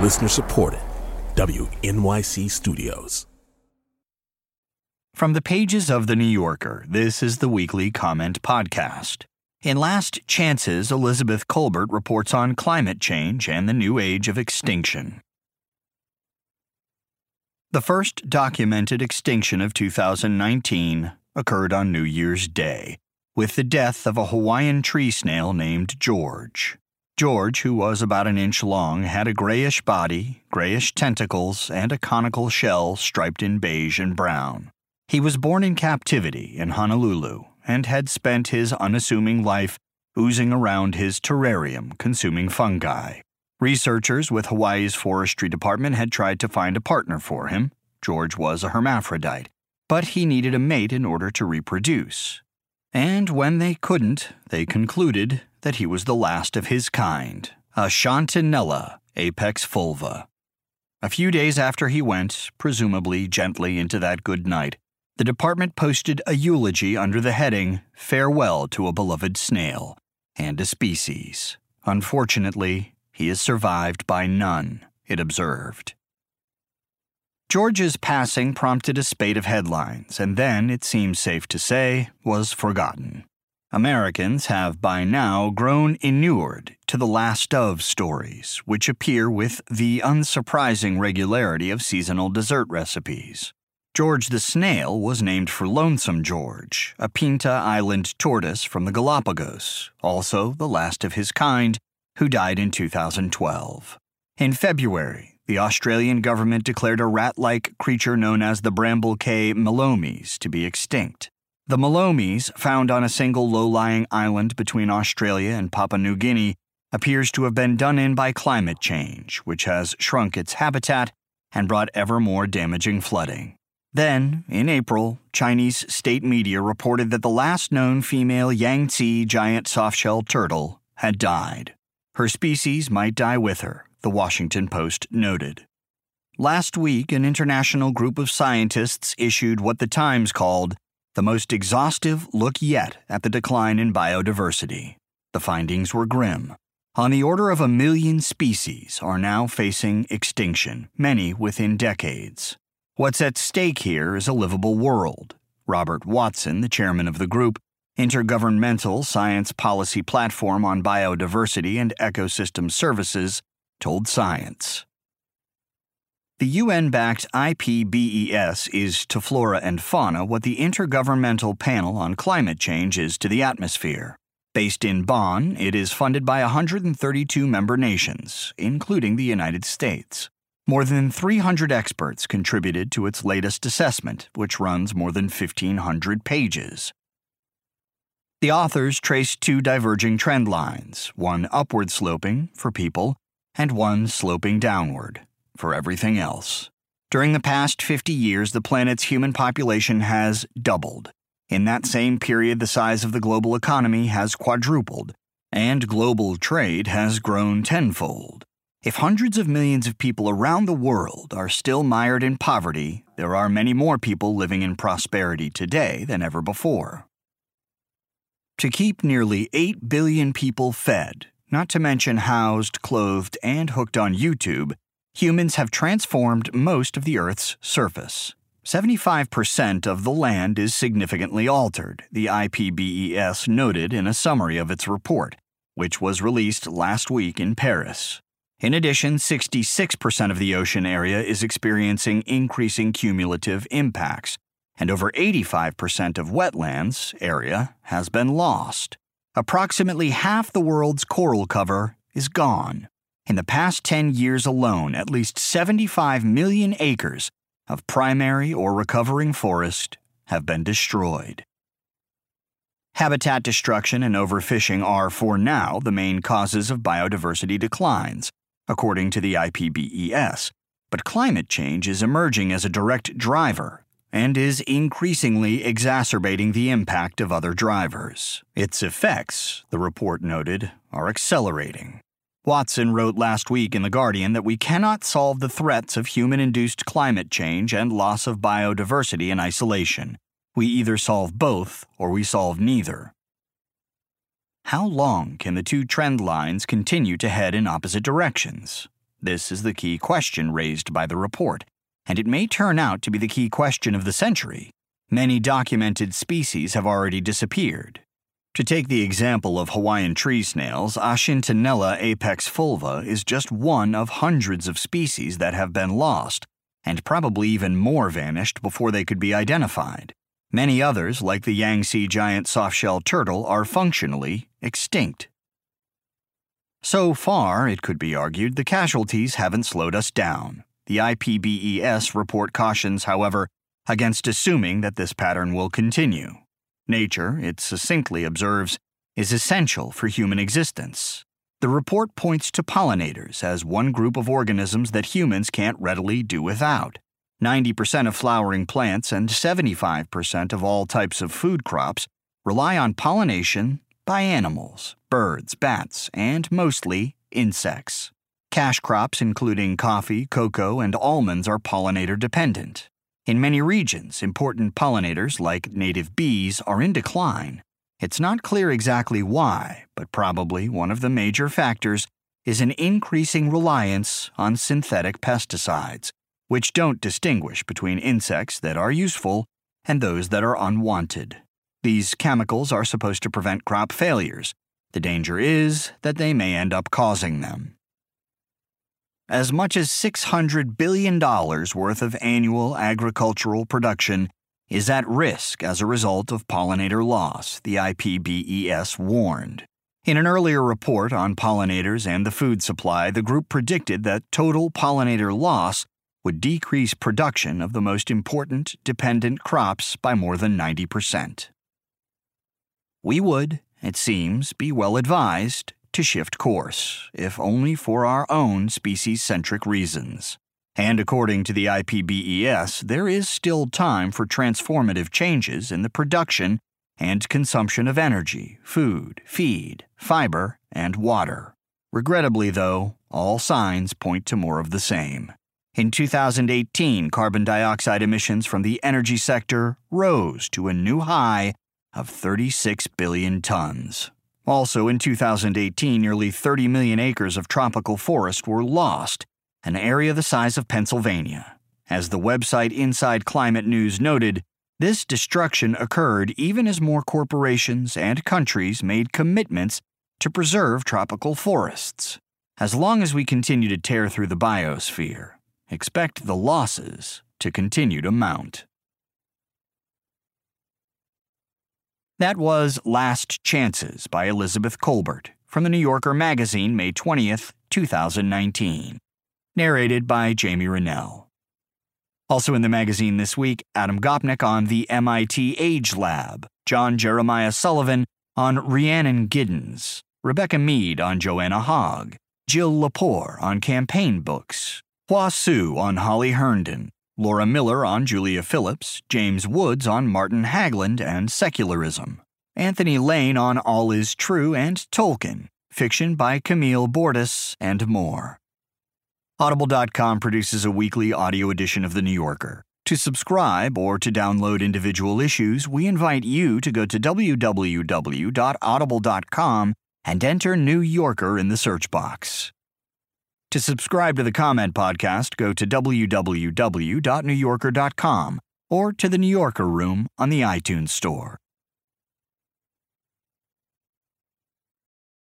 Listener supported. WNYC Studios. From the pages of The New Yorker, this is the weekly comment podcast. In Last Chances, Elizabeth Kolbert reports on climate change and the new age of extinction. The first documented extinction of 2019 occurred on New Year's Day, with the death of a Hawaiian tree snail named George. George, who was about an inch long, had a grayish body, grayish tentacles, and a conical shell striped in beige and brown. He was born in captivity in Honolulu and had spent his unassuming life oozing around his terrarium consuming fungi. Researchers with Hawaii's Forestry Department had tried to find a partner for him. George was a hermaphrodite, but he needed a mate in order to reproduce. And when they couldn't, they concluded that he was the last of his kind, a Achatinella apex fulva. A few days after he went, presumably gently into that good night, the department posted a eulogy under the heading Farewell to a Beloved Snail and a Species. Unfortunately, he is survived by none, it observed. George's passing prompted a spate of headlines, and then, it seems safe to say, was forgotten. Americans have by now grown inured to the last of stories, which appear with the unsurprising regularity of seasonal dessert recipes. George the snail was named for Lonesome George, a Pinta Island tortoise from the Galapagos, also the last of his kind, who died in 2012. In February, the Australian government declared a rat like creature known as the Bramble Cay melomys to be extinct. The melomys, found on a single low lying island between Australia and Papua New Guinea, appears to have been done in by climate change, which has shrunk its habitat and brought ever more damaging flooding. Then, in April, Chinese state media reported that the last known female Yangtze giant softshell turtle had died. Her species might die with her, the Washington Post noted. Last week, an international group of scientists issued what the Times called the most exhaustive look yet at the decline in biodiversity. The findings were grim. On the order of a million species are now facing extinction, many within decades. What's at stake here is a livable world. Robert Watson, the chairman of the group, Intergovernmental Science Policy Platform on Biodiversity and Ecosystem Services, told Science. The UN backed IPBES is to flora and fauna what the Intergovernmental Panel on Climate Change is to the atmosphere. Based in Bonn, it is funded by 132 member nations, including the United States. More than 300 experts contributed to its latest assessment, which runs more than 1,500 pages. The authors traced two diverging trend lines one upward sloping for people and one sloping downward for everything else. During the past 50 years, the planet's human population has doubled. In that same period, the size of the global economy has quadrupled, and global trade has grown tenfold. If hundreds of millions of people around the world are still mired in poverty, there are many more people living in prosperity today than ever before. To keep nearly 8 billion people fed, not to mention housed, clothed, and hooked on YouTube, humans have transformed most of the Earth's surface. 75% of the land is significantly altered, the IPBES noted in a summary of its report, which was released last week in Paris. In addition, 66% of the ocean area is experiencing increasing cumulative impacts, and over 85% of wetlands area has been lost. Approximately half the world's coral cover is gone. In the past 10 years alone, at least 75 million acres of primary or recovering forest have been destroyed. Habitat destruction and overfishing are, for now, the main causes of biodiversity declines, according to the IPBES. But climate change is emerging as a direct driver and is increasingly exacerbating the impact of other drivers. Its effects, the report noted, are accelerating. Watson wrote last week in The Guardian that we cannot solve the threats of human induced climate change and loss of biodiversity in isolation. We either solve both or we solve neither. How long can the two trend lines continue to head in opposite directions? This is the key question raised by the report, and it may turn out to be the key question of the century. Many documented species have already disappeared. To take the example of Hawaiian tree snails, Achatinella apex fulva is just one of hundreds of species that have been lost, and probably even more vanished before they could be identified. Many others, like the Yangtze giant softshell turtle, are functionally extinct. So far, it could be argued, the casualties haven't slowed us down. The IPBES report cautions, however, against assuming that this pattern will continue. Nature, it succinctly observes, is essential for human existence. The report points to pollinators as one group of organisms that humans can't readily do without. 90% of flowering plants and 75% of all types of food crops rely on pollination by animals, birds, bats, and mostly insects. Cash crops, including coffee, cocoa, and almonds, are pollinator dependent. In many regions, important pollinators like native bees are in decline. It's not clear exactly why, but probably one of the major factors is an increasing reliance on synthetic pesticides, which don't distinguish between insects that are useful and those that are unwanted. These chemicals are supposed to prevent crop failures. The danger is that they may end up causing them. As much as $600 billion worth of annual agricultural production is at risk as a result of pollinator loss, the IPBES warned. In an earlier report on pollinators and the food supply, the group predicted that total pollinator loss would decrease production of the most important dependent crops by more than 90%. We would, it seems, be well advised to shift course, if only for our own species centric reasons. And according to the IPBES, there is still time for transformative changes in the production and consumption of energy, food, feed, fiber, and water. Regrettably, though, all signs point to more of the same. In 2018, carbon dioxide emissions from the energy sector rose to a new high of 36 billion tons. Also, in 2018, nearly 30 million acres of tropical forest were lost, an area the size of Pennsylvania. As the website Inside Climate News noted, this destruction occurred even as more corporations and countries made commitments to preserve tropical forests. As long as we continue to tear through the biosphere, expect the losses to continue to mount. That was Last Chances by Elizabeth Kolbert from the New Yorker magazine, May 20th, 2019. Narrated by Jamie Rennell. Also in the magazine this week, Adam Gopnik on the MIT Age Lab, John Jeremiah Sullivan on Rhiannon Giddens, Rebecca Mead on Joanna Hogg, Jill Lepore on campaign books, Hua Hsu on Holly Herndon, Laura Miller on Julia Phillips, James Woods on Martin Hägglund and secularism, Anthony Lane on All Is True and Tolkien, fiction by Camille Bordas, and more. Audible.com produces a weekly audio edition of The New Yorker. To subscribe or to download individual issues, we invite you to go to www.audible.com and enter New Yorker in the search box. To subscribe to the Comment Podcast, go to www.newyorker.com or to the New Yorker Room on the iTunes Store.